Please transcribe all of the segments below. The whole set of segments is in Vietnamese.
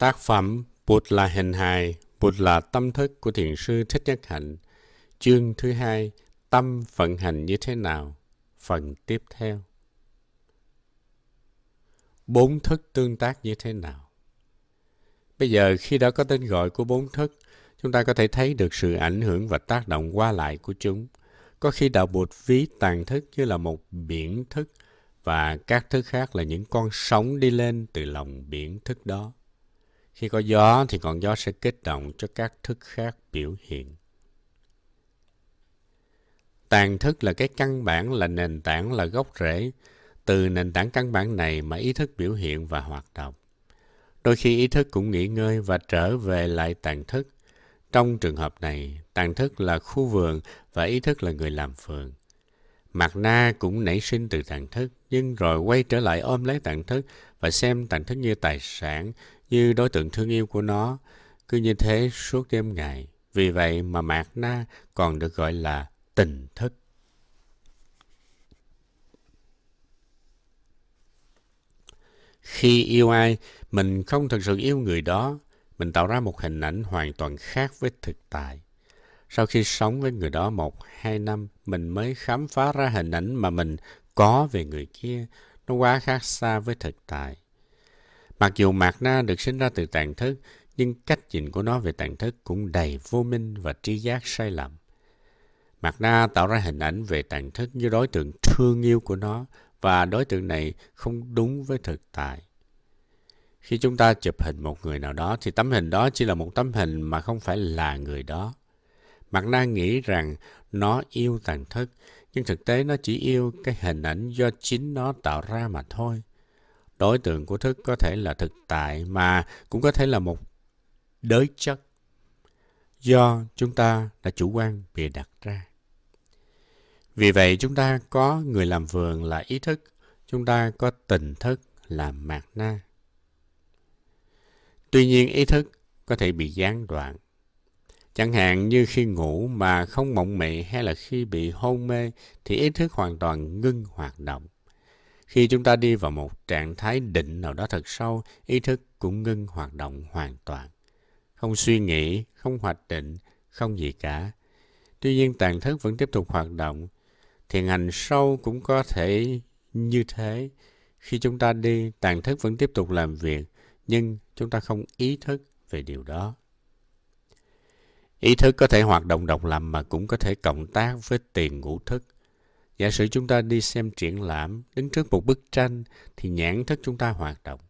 Tác phẩm Bụt là hình hài, Bụt là tâm thức của Thiền sư Thích Nhất Hạnh. Chương thứ hai, tâm vận hành như thế nào? Phần tiếp theo. Bốn thức tương tác như thế nào? Bây giờ khi đã có tên gọi của bốn thức, chúng ta có thể thấy được sự ảnh hưởng và tác động qua lại của chúng. Có khi đạo Bụt ví tàn thức như là một biển thức và các thức khác là những con sóng đi lên từ lòng biển thức đó. Khi có gió thì ngọn gió sẽ kích động cho các thức khác biểu hiện. Tàn thức là cái căn bản, là nền tảng, là gốc rễ. Từ nền tảng căn bản này mà ý thức biểu hiện và hoạt động. Đôi khi ý thức cũng nghỉ ngơi và trở về lại tàn thức. Trong trường hợp này, tàn thức là khu vườn và ý thức là người làm vườn. Mạt na cũng nảy sinh từ tàn thức, nhưng rồi quay trở lại ôm lấy tàn thức và xem tàn thức như tài sản, như đối tượng thương yêu của nó. Cứ như thế suốt đêm ngày. Vì vậy mà Mạt na còn được gọi là tình thức. Khi yêu ai, mình không thực sự yêu người đó. Mình tạo ra một hình ảnh hoàn toàn khác với thực tại. Sau khi sống với người đó một, hai năm, mình mới khám phá ra hình ảnh mà mình có về người kia. Nó quá khác xa với thực tại. Mặc dù Mạt Na được sinh ra từ tàn thức, nhưng cách nhìn của nó về tàn thức cũng đầy vô minh và tri giác sai lầm. Mạt Na tạo ra hình ảnh về tàn thức như đối tượng thương yêu của nó và đối tượng này không đúng với thực tại. Khi chúng ta chụp hình một người nào đó thì tấm hình đó chỉ là một tấm hình mà không phải là người đó. Mạt Na nghĩ rằng nó yêu tàn thức, nhưng thực tế nó chỉ yêu cái hình ảnh do chính nó tạo ra mà thôi. Đối tượng của thức có thể là thực tại mà cũng có thể là một đới chất do chúng ta đã chủ quan bịa đặt ra. Vì vậy chúng ta có người làm vườn là ý thức, chúng ta có tình thức là mạt na. Tuy nhiên ý thức có thể bị gián đoạn. Chẳng hạn như khi ngủ mà không mộng mị hay là khi bị hôn mê thì ý thức hoàn toàn ngưng hoạt động. Khi chúng ta đi vào một trạng thái định nào đó thật sâu, ý thức cũng ngưng hoạt động hoàn toàn. Không suy nghĩ, không hoạch định, không gì cả. Tuy nhiên tàn thức vẫn tiếp tục hoạt động. Thiền hành sâu cũng có thể như thế. Khi chúng ta đi, tàn thức vẫn tiếp tục làm việc, nhưng chúng ta không ý thức về điều đó. Ý thức có thể hoạt động độc lập mà cũng có thể cộng tác với tiền ngũ thức. Giả sử chúng ta đi xem triển lãm, đứng trước một bức tranh thì nhãn thức chúng ta hoạt động.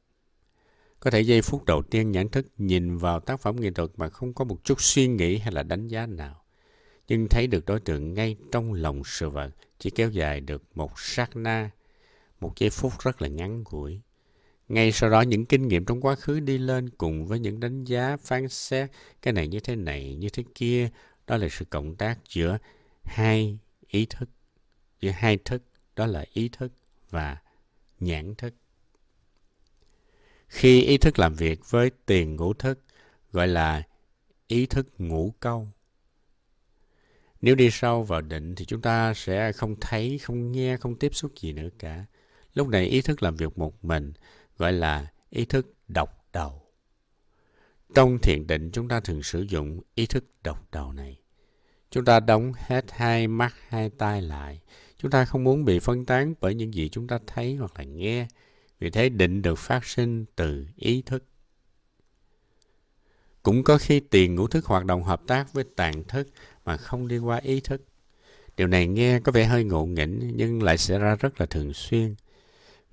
Có thể giây phút đầu tiên nhãn thức nhìn vào tác phẩm nghệ thuật mà không có một chút suy nghĩ hay là đánh giá nào. Nhưng thấy được đối tượng ngay trong lòng sự vật chỉ kéo dài được một sát na, một giây phút rất là ngắn ngủi. Ngay sau đó những kinh nghiệm trong quá khứ đi lên cùng với những đánh giá, phán xét, cái này như thế này, như thế kia, đó là sự cộng tác giữa hai ý thức, giữa hai thức, đó là ý thức và nhãn thức. Khi ý thức làm việc với tiền ngũ thức, gọi là ý thức ngũ câu. Nếu đi sâu vào định thì chúng ta sẽ không thấy, không nghe, không tiếp xúc gì nữa cả. Lúc này ý thức làm việc một mình, gọi là ý thức độc đầu. Trong thiền định chúng ta thường sử dụng ý thức độc đầu này. Chúng ta đóng hết hai mắt, hai tay lại. Chúng ta không muốn bị phân tán bởi những gì chúng ta thấy hoặc là nghe. Vì thế định được phát sinh từ ý thức. Cũng có khi tiền ngũ thức hoạt động hợp tác với tàn thức mà không đi qua ý thức. Điều này nghe có vẻ hơi ngộ nghĩnh nhưng lại xảy ra rất là thường xuyên.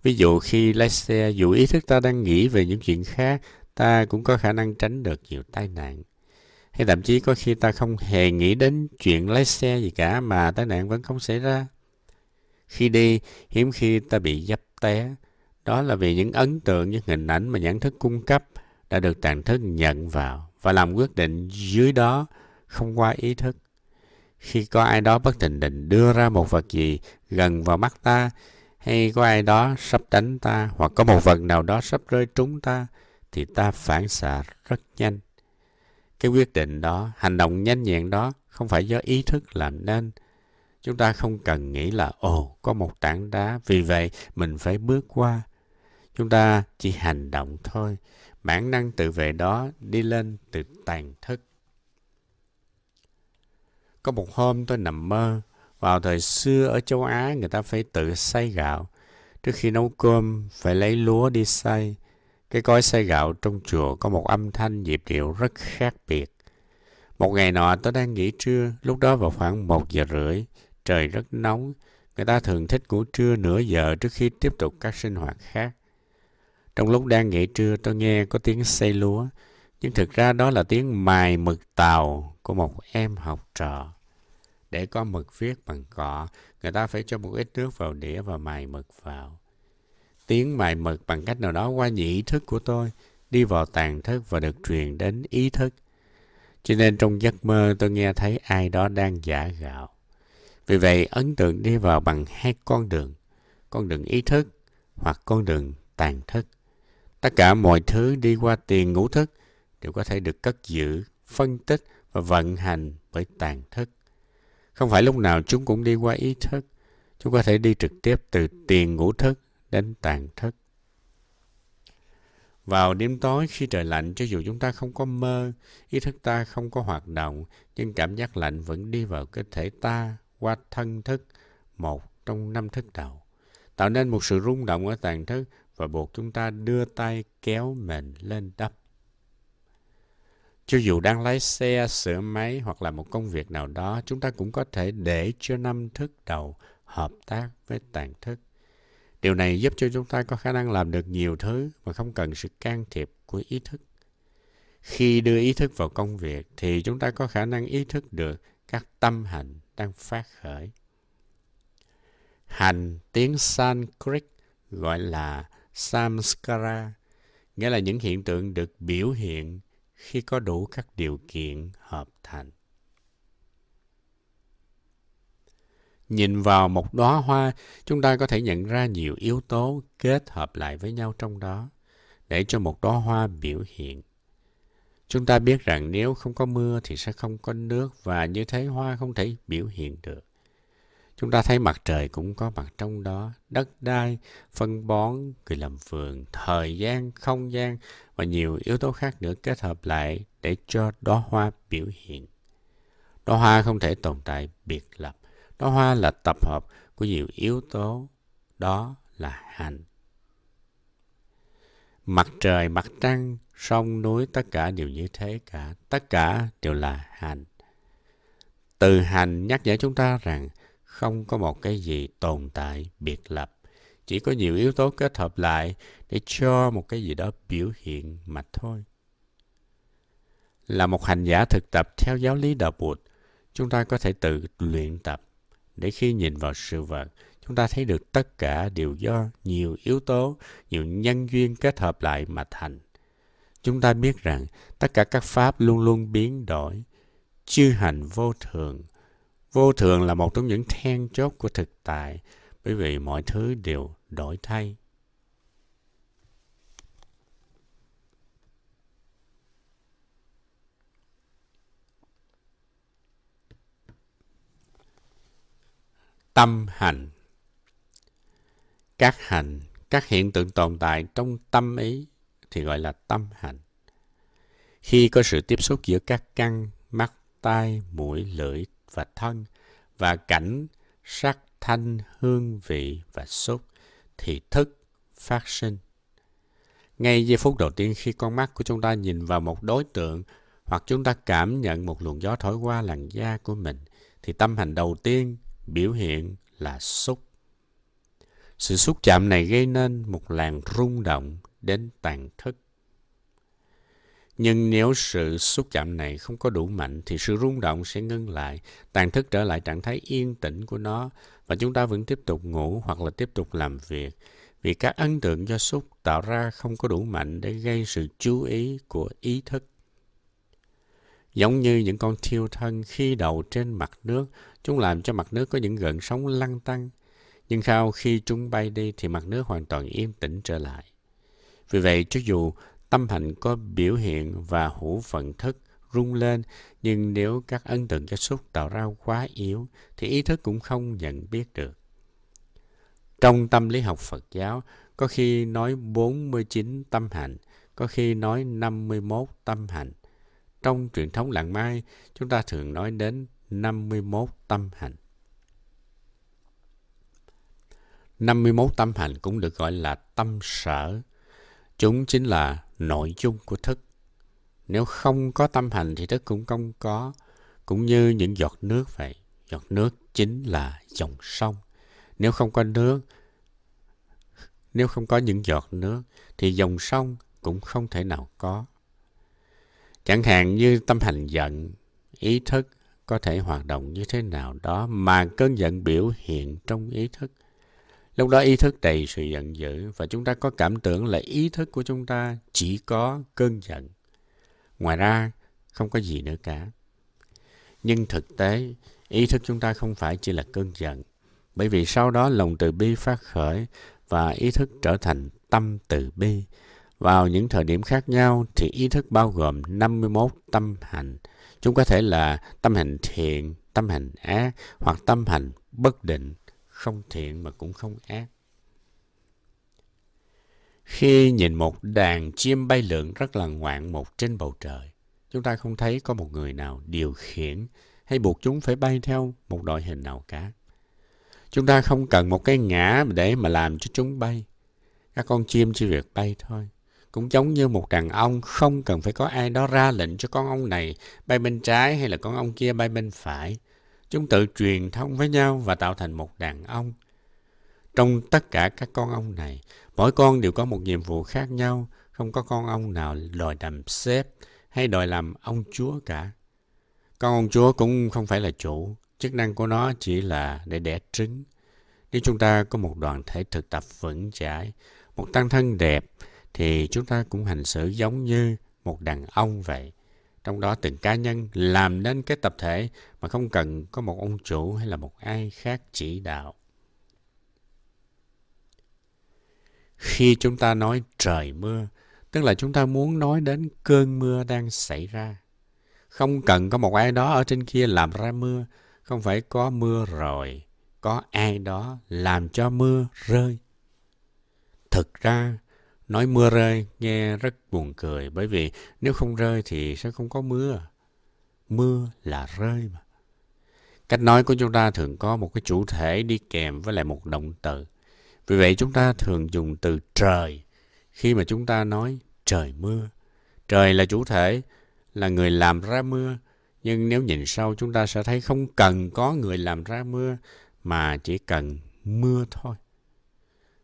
Ví dụ khi lái xe, dù ý thức ta đang nghĩ về những chuyện khác, ta cũng có khả năng tránh được nhiều tai nạn. Hay thậm chí có khi ta không hề nghĩ đến chuyện lái xe gì cả mà tai nạn vẫn không xảy ra. Khi đi, hiếm khi ta bị dấp té. Đó là vì những ấn tượng, những hình ảnh mà nhãn thức cung cấp đã được tàn thức nhận vào và làm quyết định dưới đó không qua ý thức. Khi có ai đó bất thình định đưa ra một vật gì gần vào mắt ta, hay có ai đó sắp đánh ta hoặc có một vật nào đó sắp rơi trúng ta thì ta phản xạ rất nhanh. Cái quyết định đó, hành động nhanh nhẹn đó không phải do ý thức làm nên. Chúng ta không cần nghĩ là ồ, có một tảng đá, vì vậy mình phải bước qua. Chúng ta chỉ hành động thôi, bản năng tự vệ đó đi lên từ tàn thức. Có một hôm tôi nằm mơ, vào thời xưa ở châu Á người ta phải tự xay gạo. Trước khi nấu cơm phải lấy lúa đi xay. Cái cối xay gạo trong chùa có một âm thanh nhịp điệu rất khác biệt. Một ngày nọ tôi đang nghỉ trưa, lúc đó vào khoảng một giờ rưỡi, trời rất nóng. Người ta thường thích ngủ trưa nửa giờ trước khi tiếp tục các sinh hoạt khác. Trong lúc đang nghỉ trưa tôi nghe có tiếng xây lúa, nhưng thực ra đó là tiếng mài mực tàu của một em học trò. Để có mực viết bằng cọ, người ta phải cho một ít nước vào đĩa và mài mực vào. Tiếng mài mực bằng cách nào đó qua nhị thức của tôi, đi vào tàn thức và được truyền đến ý thức. Cho nên trong giấc mơ tôi nghe thấy ai đó đang giả gạo. Vì vậy ấn tượng đi vào bằng hai con đường, con đường ý thức hoặc con đường tàn thức. Tất cả mọi thứ đi qua tiền ngũ thức đều có thể được cất giữ, phân tích và vận hành bởi tàn thức. Không phải lúc nào chúng cũng đi qua ý thức. Chúng có thể đi trực tiếp từ tiền ngũ thức đến tàn thức. Vào đêm tối khi trời lạnh, cho dù chúng ta không có mơ, ý thức ta không có hoạt động, nhưng cảm giác lạnh vẫn đi vào cơ thể ta qua thân thức, một trong năm thức đầu, tạo nên một sự rung động ở tàn thức và buộc chúng ta đưa tay kéo mình lên đắp. Cho dù đang lái xe, sửa máy hoặc là một công việc nào đó, chúng ta cũng có thể để cho năm thức đầu hợp tác với tàn thức. Điều này giúp cho chúng ta có khả năng làm được nhiều thứ mà không cần sự can thiệp của ý thức. Khi đưa ý thức vào công việc thì chúng ta có khả năng ý thức được các tâm hành đang phát khởi. Hành tiếng Sanskrit gọi là samskara, nghĩa là những hiện tượng được biểu hiện khi có đủ các điều kiện hợp thành. Nhìn vào một đóa hoa, chúng ta có thể nhận ra nhiều yếu tố kết hợp lại với nhau trong đó để cho một đóa hoa biểu hiện. Chúng ta biết rằng nếu không có mưa thì sẽ không có nước và như thế hoa không thể biểu hiện được. Chúng ta thấy mặt trời cũng có mặt trong đó, đất đai, phân bón, người làm vườn, thời gian, không gian và nhiều yếu tố khác nữa kết hợp lại để cho đóa hoa biểu hiện. Đóa hoa không thể tồn tại biệt lập. Đóa hoa là tập hợp của nhiều yếu tố, đó là hành. Mặt trời, mặt trăng, sông núi, tất cả đều như thế cả. Tất cả đều là hành. Từ hành nhắc nhở chúng ta rằng không có một cái gì tồn tại biệt lập. Chỉ có nhiều yếu tố kết hợp lại để cho một cái gì đó biểu hiện mà thôi. Là một hành giả thực tập theo giáo lý đạo Bụt, chúng ta có thể tự luyện tập để khi nhìn vào sự vật, chúng ta thấy được tất cả đều do nhiều yếu tố, nhiều nhân duyên kết hợp lại mà thành. Chúng ta biết rằng tất cả các pháp luôn luôn biến đổi, chư hành vô thường. Vô thường là một trong những then chốt của thực tại, bởi vì mọi thứ đều đổi thay. Tâm hành Các hành, các hiện tượng tồn tại trong tâm ý thì gọi là tâm hạnh. Khi có sự tiếp xúc giữa các căn, mắt, tai, mũi, lưỡi và thân và cảnh, sắc, thanh, hương vị và xúc thì thức phát sinh. Ngay giây phút đầu tiên khi con mắt của chúng ta nhìn vào một đối tượng hoặc chúng ta cảm nhận một luồng gió thổi qua làn da của mình thì tâm hành đầu tiên biểu hiện là xúc. Sự xúc chạm này gây nên một làn rung động đến tàn thức. Nhưng nếu sự xúc chạm này không có đủ mạnh thì sự rung động sẽ ngưng lại, tàn thức trở lại trạng thái yên tĩnh của nó và chúng ta vẫn tiếp tục ngủ hoặc là tiếp tục làm việc vì các ấn tượng do xúc tạo ra không có đủ mạnh để gây sự chú ý của ý thức. Giống như những con thiêu thân khi đầu trên mặt nước, chúng làm cho mặt nước có những gợn sóng lăn tăng. Nhưng sau khi chúng bay đi thì mặt nước hoàn toàn yên tĩnh trở lại. Vì vậy, cho dù tâm hạnh có biểu hiện và hữu phận thức rung lên, nhưng nếu các ấn tượng gia xúc tạo ra quá yếu, thì ý thức cũng không nhận biết được. Trong tâm lý học Phật giáo, có khi nói 49 tâm hạnh, có khi nói 51 tâm hạnh Trong truyền thống lạng mai, chúng ta thường nói đến 51 tâm hạnh. 51 tâm hạnh cũng được gọi là tâm sở. Chúng chính là nội dung của thức. Nếu không có tâm hành thì thức cũng không có, cũng như những giọt nước vậy. Giọt nước chính là dòng sông. Nếu không có nước, nếu không có những giọt nước thì dòng sông cũng không thể nào có. Chẳng hạn như tâm hành giận, ý thức có thể hoạt động như thế nào đó mà cơn giận biểu hiện trong ý thức. Lúc đó ý thức đầy sự giận dữ và chúng ta có cảm tưởng là ý thức của chúng ta chỉ có cơn giận. Ngoài ra, không có gì nữa cả. Nhưng thực tế, ý thức chúng ta không phải chỉ là cơn giận. Bởi vì sau đó lòng từ bi phát khởi và ý thức trở thành tâm từ bi. Vào những thời điểm khác nhau thì ý thức bao gồm 51 tâm hành. Chúng có thể là tâm hành thiện, tâm hành ác hoặc tâm hành bất định, không thiện mà cũng không ác. Khi nhìn một đàn chim bay lượn rất là ngoạn một trên bầu trời, chúng ta không thấy có một người nào điều khiển hay buộc chúng phải bay theo một đội hình nào cả. Chúng ta không cần một cái ngã để mà làm cho chúng bay. Các con chim chỉ việc bay thôi. Cũng giống như một đàn ong không cần phải có ai đó ra lệnh cho con ong này bay bên trái hay là con ong kia bay bên phải. Chúng tự truyền thông với nhau và tạo thành một đàn ong. Trong tất cả các con ong này, mỗi con đều có một nhiệm vụ khác nhau. Không có con ong nào đòi làm sếp hay đòi làm ông chúa cả. Con ong chúa cũng không phải là chủ. Chức năng của nó chỉ là để đẻ trứng. Nếu chúng ta có một đoàn thể thực tập vững chãi, một tăng thân đẹp, thì chúng ta cũng hành xử giống như một đàn ông vậy. Trong đó từng cá nhân làm nên cái tập thể mà không cần có một ông chủ hay là một ai khác chỉ đạo. Khi chúng ta nói trời mưa, tức là chúng ta muốn nói đến cơn mưa đang xảy ra. Không cần có một ai đó ở trên kia làm ra mưa, không phải có mưa rồi, có ai đó làm cho mưa rơi. Thực ra, nói mưa rơi nghe rất buồn cười bởi vì nếu không rơi thì sẽ không có mưa. Mưa là rơi mà. Cách nói của chúng ta thường có một cái chủ thể đi kèm với lại một động từ. Vì vậy chúng ta thường dùng từ trời khi mà chúng ta nói trời mưa. Trời là chủ thể, là người làm ra mưa. Nhưng nếu nhìn sâu chúng ta sẽ thấy không cần có người làm ra mưa mà chỉ cần mưa thôi.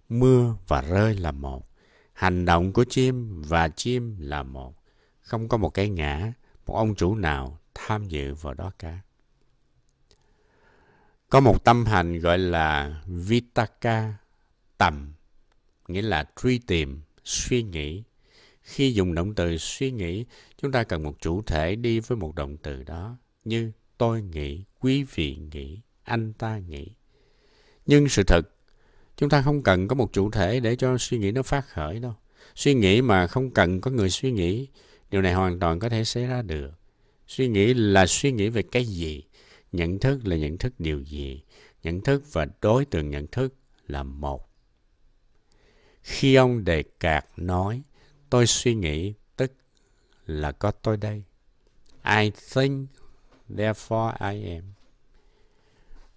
Mưa và rơi là một. Hành động của chim và chim là một. Không có một cái ngã, một ông chủ nào tham dự vào đó cả. Có một tâm hành gọi là Vitaka, tầm, nghĩa là truy tìm, suy nghĩ. Khi dùng động từ suy nghĩ, chúng ta cần một chủ thể đi với một động từ đó, như tôi nghĩ, quý vị nghĩ, anh ta nghĩ. Nhưng sự thật, chúng ta không cần có một chủ thể để cho suy nghĩ nó phát khởi đâu. Suy nghĩ mà không cần có người suy nghĩ, điều này hoàn toàn có thể xảy ra được. Suy nghĩ là suy nghĩ về cái gì, nhận thức là nhận thức điều gì, nhận thức và đối tượng nhận thức là một. Khi ông Đề Cạc nói, tôi suy nghĩ, tức là có tôi đây. I think, therefore I am.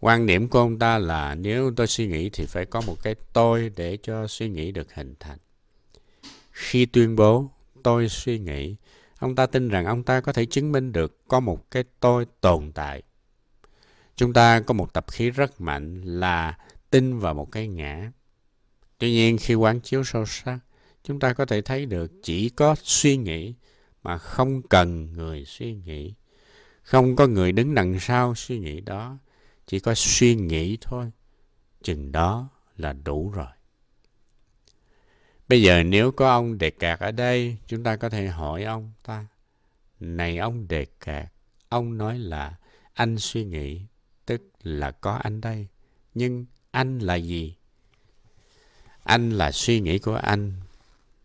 Quan điểm của ông ta là nếu tôi suy nghĩ thì phải có một cái tôi để cho suy nghĩ được hình thành. Khi tuyên bố tôi suy nghĩ, ông ta tin rằng ông ta có thể chứng minh được có một cái tôi tồn tại. Chúng ta có một tập khí rất mạnh là tin vào một cái ngã. Tuy nhiên khi quán chiếu sâu sắc, chúng ta có thể thấy được chỉ có suy nghĩ mà không cần người suy nghĩ. Không có người đứng đằng sau suy nghĩ đó, chỉ có suy nghĩ thôi. Chừng đó là đủ rồi. Bây giờ nếu có ông Đề Cạc ở đây, chúng ta có thể hỏi ông ta. Này ông Đề Cạc, ông nói là anh suy nghĩ, tức là có anh đây. Nhưng anh là gì? Anh là suy nghĩ của anh.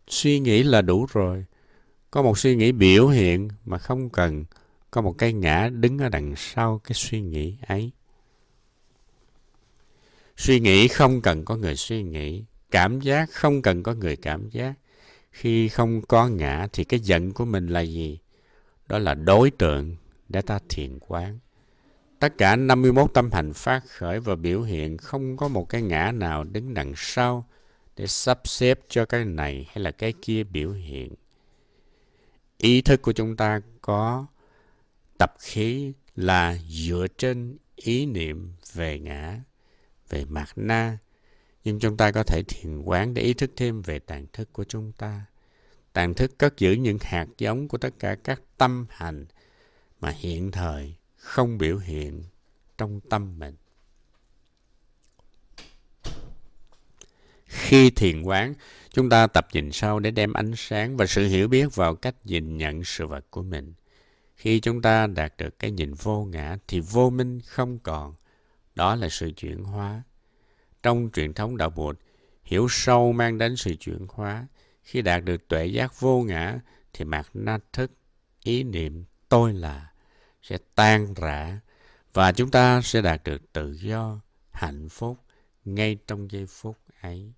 Suy nghĩ là đủ rồi. Có một suy nghĩ biểu hiện mà không cần có một cái ngã đứng ở đằng sau cái suy nghĩ ấy. Suy nghĩ không cần có người suy nghĩ. Cảm giác không cần có người cảm giác. Khi không có ngã thì cái giận của mình là gì? Đó là đối tượng để ta thiền quán. Tất cả 51 tâm hành phát khởi và biểu hiện không có một cái ngã nào đứng đằng sau để sắp xếp cho cái này hay là cái kia biểu hiện. Ý thức của chúng ta có tập khí là dựa trên ý niệm về ngã, về mặt na. Nhưng chúng ta có thể thiền quán để ý thức thêm về tàn thức của chúng ta. Tàn thức cất giữ những hạt giống của tất cả các tâm hành mà hiện thời không biểu hiện trong tâm mình. Khi thiền quán, chúng ta tập nhìn sâu để đem ánh sáng và sự hiểu biết vào cách nhìn nhận sự vật của mình. Khi chúng ta đạt được cái nhìn vô ngã thì vô minh không còn. Đó là sự chuyển hóa. Trong truyền thống đạo Bụt, hiểu sâu mang đến sự chuyển hóa. Khi đạt được tuệ giác vô ngã thì mặt na thức, ý niệm tôi là sẽ tan rã và chúng ta sẽ đạt được tự do, hạnh phúc ngay trong giây phút ấy.